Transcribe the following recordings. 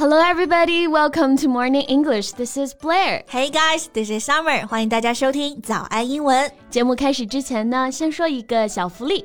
Hello, everybody. Welcome to Morning English. This is Blair. Hey guys, this is Summer. 欢迎大家收听早安英文。节目开始之前呢，先说一个小福利。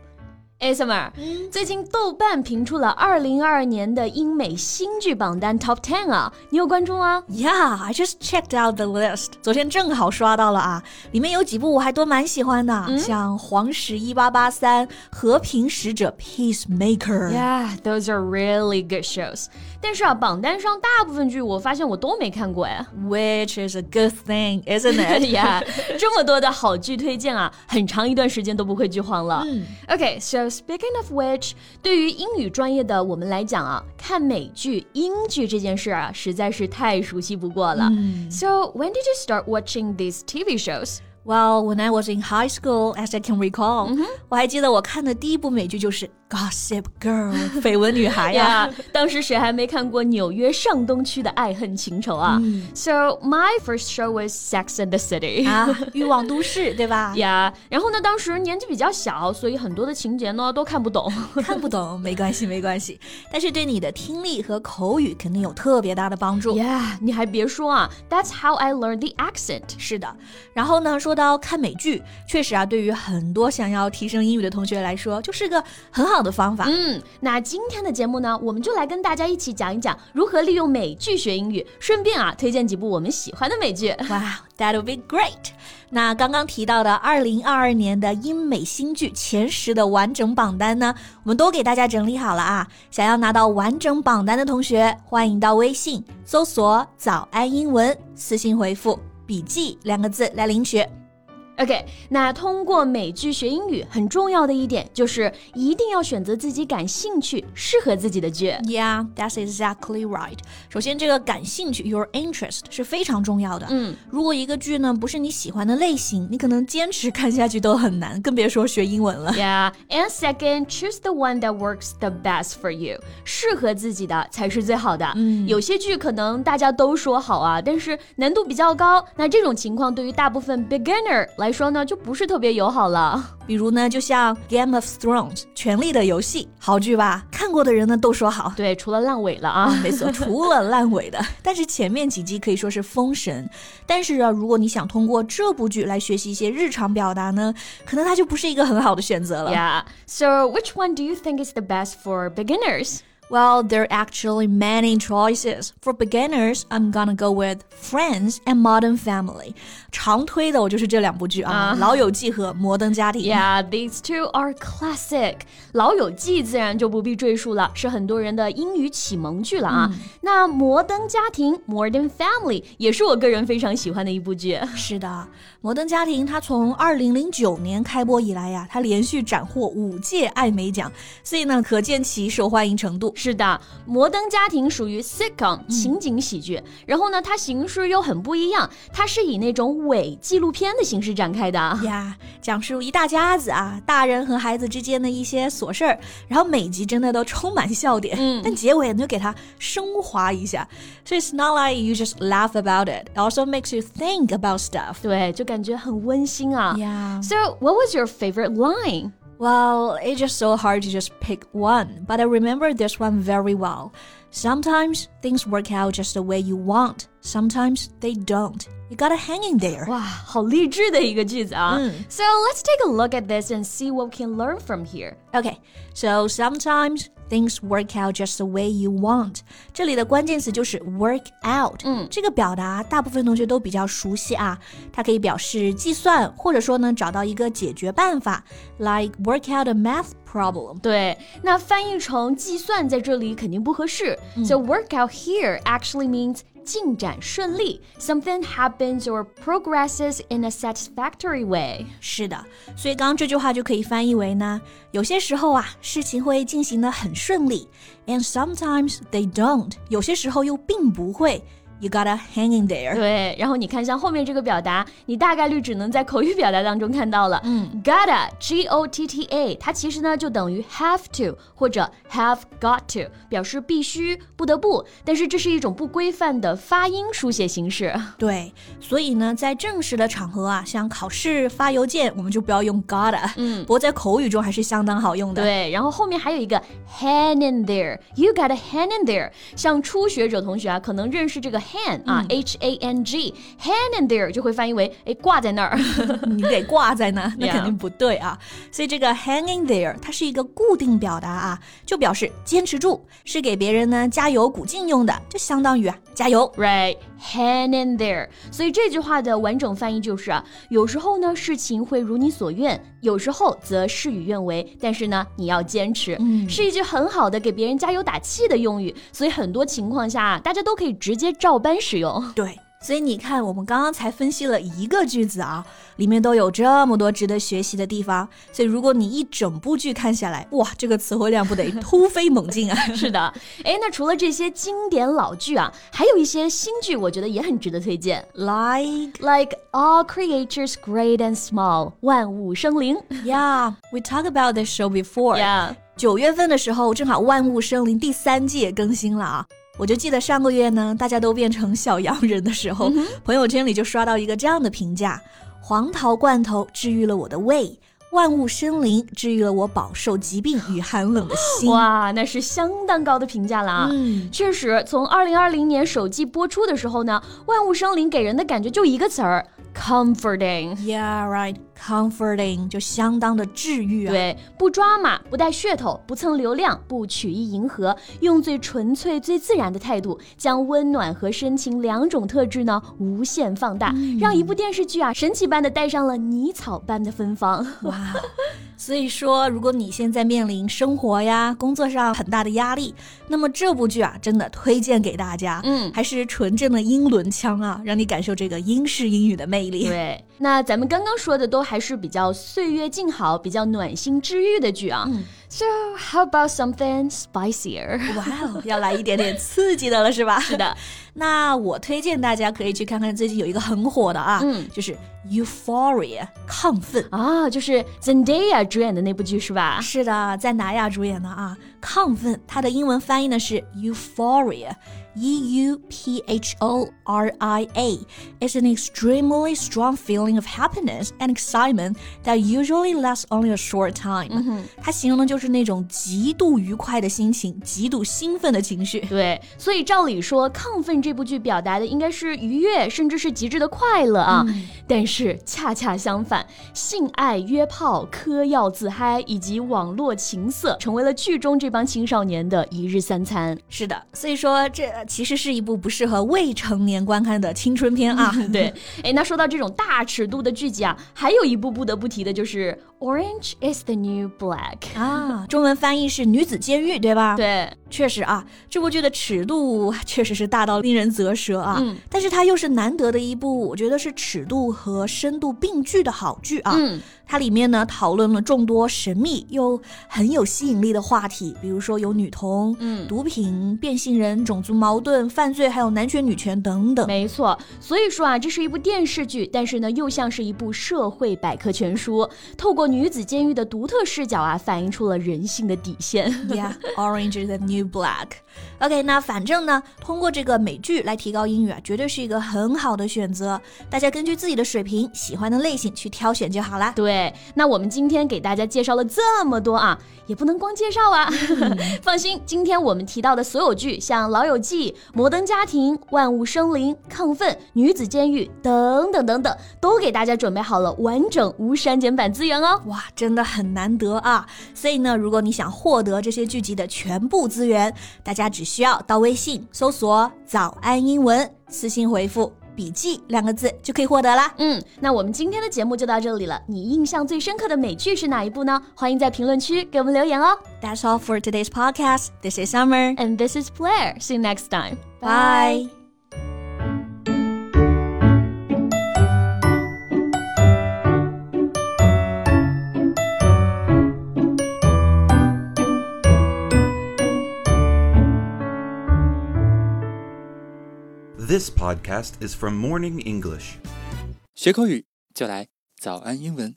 哎，Summer，最近豆瓣评出了二零二二年的英美新剧榜单 Top Ten 啊，你有关注吗？Yeah, I just checked out the list。昨天正好刷到了啊，里面有几部我还都蛮喜欢的，像《黄石一八八三》《和平使者》Peacemaker。Yeah, those are really good shows。但是啊，榜单上大部分剧我发现我都没看过哎，Which is a good thing, isn't it? Yeah，这么多的好剧推荐啊，很长一段时间都不会剧荒了。Okay, so speaking of which，对于英语专业的我们来讲啊，看美剧、英剧这件事啊，实在是太熟悉不过了。So when did you start watching these TV shows? Well, when I was in high school, as I can recall，、嗯、我还记得我看的第一部美剧就是《 Gossip Girl 》绯闻女孩呀。yeah, 当时谁还没看过纽约上东区的爱恨情仇啊、嗯、？So my first show was Sex and the City 啊，欲望都市 对吧？Yeah，然后呢，当时年纪比较小，所以很多的情节呢都看不懂。看不懂没关系，没关系，但是对你的听力和口语肯定有特别大的帮助。Yeah，你还别说啊，That's how I learned the accent。是的，然后呢，说到看美剧，确实啊，对于很多想要提升英语的同学来说，就是个很好的方法。嗯，那今天的节目呢，我们就来跟大家一起讲一讲如何利用美剧学英语，顺便啊，推荐几部我们喜欢的美剧。哇，That would be great！那刚刚提到的二零二二年的英美新剧前十的完整榜单呢，我们都给大家整理好了啊。想要拿到完整榜单的同学，欢迎到微信搜索“早安英文”，私信回复“笔记”两个字来领取。OK，那通过美剧学英语很重要的一点就是一定要选择自己感兴趣、适合自己的剧。Yeah, that's exactly right. 首先，这个感兴趣 （your interest） 是非常重要的。嗯，如果一个剧呢不是你喜欢的类型，你可能坚持看下去都很难，更别说学英文了。Yeah, and second, choose the one that works the best for you. 适合自己的才是最好的。嗯，有些剧可能大家都说好啊，但是难度比较高。那这种情况对于大部分 beginner 来说呢，就不是特别友好了。比如呢，就像《Game of Thrones》权力的游戏，好剧吧？看过的人呢都说好。对，除了烂尾了啊，没错，除了烂尾的。但是前面几集可以说是封神。但是啊，如果你想通过这部剧来学习一些日常表达呢，可能它就不是一个很好的选择了。Yeah. So which one do you think is the best for beginners? Well, there are actually many choices. For beginners, I'm gonna go with Friends and Modern Family. 常推的我就是这两部剧啊， Uh-huh. 老友记》和《摩登家庭》。 Yeah, these two are classic. 老友记自然就不必赘述了，是很多人的英语启蒙剧了啊。那摩登家庭 （Modern Family） 也是我个人非常喜欢的一部剧。是的，《摩登家庭》它从二零零九年开播以来呀，它连续斩获五届艾美奖，所以呢，可见其受欢迎程度。 是的，《摩登家庭》属于 sitcom 情景喜剧，然后呢，它形式又很不一样，它是以那种伪纪录片的形式展开的。呀，讲述一大家子啊，大人和孩子之间的一些琐事儿，然后每集真的都充满笑点，嗯但结尾你就给它升华一下，所以 it's not like you just laugh about it, it also makes you think about stuff. 对，就感觉很温馨啊。Yeah. So, what was your favorite line? Well, it's just so hard to just pick one, but I remember this one very well. Sometimes things work out just the way you want, sometimes they don't. You gotta hang in there. 哇，好励志的一个句子啊。嗯 So let's take a look at this and see what we can learn from here. Okay, so sometimes things work out just the way you want. 这里的关键词就是 work out。嗯这个表达大部分同学都比较熟悉啊，它可以表示计算，或者说呢找到一个解决办法，like work out a math problem。对，那翻译成计算在这里肯定不合适。So work out here actually means 进展顺利，something happens or progresses in a satisfactory way。是的，所以刚刚这句话就可以翻译为呢，有些时候啊，事情会进行的很顺利，and sometimes they don't，有些时候又并不会。 You gotta hang in there。对，然后你看，像后面这个表达，你大概率只能在口语表达当中看到了。嗯，gotta，g o t t a，它其实呢就等于 have to 或者 have got to，表示必须、不得不。但是这是一种不规范的发音书写形式。对，所以呢，在正式的场合啊，像考试、发邮件，我们就不要用 gotta。嗯，不过在口语中还是相当好用的。对，然后后面还有一个 hang in there，you gotta hang in there。像初学者同学啊，可能认识这个。Hang 啊，h a n g，hang in there 就会翻译为哎挂在那儿，你得挂在那，那肯定不对啊。所以这个 hanging there 它是一个固定表达啊，就表示坚持住，是给别人呢加油鼓劲用的，就相当于啊加油，right？hang in there。所以这句话的完整翻译就是啊，有时候呢事情会如你所愿，有时候则事与愿违，但是呢你要坚持，嗯，是一句很好的给别人加油打气的用语。所以很多情况下大家都可以直接照。搬使用对，所以你看，我们刚刚才分析了一个句子啊，里面都有这么多值得学习的地方。所以如果你一整部剧看下来，哇，这个词汇量不得突飞猛进啊！是的，哎，那除了这些经典老剧啊，还有一些新剧，我觉得也很值得推荐，like like all creatures great and small，万物生灵。Yeah，we talked about this show before. Yeah，九月份的时候，正好《万物生灵》第三季也更新了啊。我就记得上个月呢，大家都变成小洋人的时候，朋友圈里就刷到一个这样的评价：黄桃罐头治愈了我的胃，万物生灵治愈了我饱受疾病与寒冷的心。哇，那是相当高的评价了啊！嗯，确实，从二零二零年首季播出的时候呢，万物生灵给人的感觉就一个词儿。Comforting, yeah, right. Comforting 就相当的治愈啊。对，不抓马，不带噱头，不蹭流量，不曲意迎合，用最纯粹、最自然的态度，将温暖和深情两种特质呢无限放大，让一部电视剧啊神奇般的带上了泥草般的芬芳。哇！所以说，如果你现在面临生活呀、工作上很大的压力，那么这部剧啊，真的推荐给大家。嗯，还是纯正的英伦腔啊，让你感受这个英式英语的魅力。对，那咱们刚刚说的都还是比较岁月静好、比较暖心治愈的剧啊。嗯 So how about something spicier？哇哦，要来一点点刺激的了，是吧？是的。那我推荐大家可以去看看最近有一个很火的啊，嗯，就是 Euphoria，亢奋啊，就是 Zendaya 主演的那部剧是吧？是的，在哪亚主演的啊？亢奋，它的英文翻译呢是 Euphoria。E U P H O R I A is an extremely strong feeling of happiness and excitement that usually lasts only a short time。嗯、它形容的就是那种极度愉快的心情，极度兴奋的情绪。对，所以照理说，《亢奋》这部剧表达的应该是愉悦，甚至是极致的快乐啊。嗯、但是恰恰相反，性爱、约炮、嗑药自嗨以及网络情色，成为了剧中这帮青少年的一日三餐。是的，所以说这。其实是一部不适合未成年观看的青春片啊。对，哎，那说到这种大尺度的剧集啊，还有一部不得不提的就是《Orange Is the New Black》啊，中文翻译是《女子监狱》，对吧？对，确实啊，这部剧的尺度确实是大到令人啧舌啊。嗯，但是它又是难得的一部，我觉得是尺度和深度并具的好剧啊。嗯。它里面呢讨论了众多神秘又很有吸引力的话题，比如说有女童、嗯、毒品、变性人、种族矛盾、犯罪，还有男权女权等等。没错，所以说啊，这是一部电视剧，但是呢，又像是一部社会百科全书，透过女子监狱的独特视角啊，反映出了人性的底线。Yeah, Orange is the New Black. OK，那反正呢，通过这个美剧来提高英语啊，绝对是一个很好的选择。大家根据自己的水平、喜欢的类型去挑选就好啦。对，那我们今天给大家介绍了这么多啊，也不能光介绍啊。放心，今天我们提到的所有剧，像《老友记》《摩登家庭》《万物生灵》《亢奋》《女子监狱》等等等等，都给大家准备好了完整无删减版资源哦。哇，真的很难得啊！所以呢，如果你想获得这些剧集的全部资源，大家只需要到微信搜索“早安英文”，私信回复“笔记”两个字就可以获得啦。嗯，那我们今天的节目就到这里了。你印象最深刻的美剧是哪一部呢？欢迎在评论区给我们留言哦。That's all for today's podcast. This is Summer. And this is Blair. See you next time. Bye. This podcast is from Morning English. 学口语就来早安英文。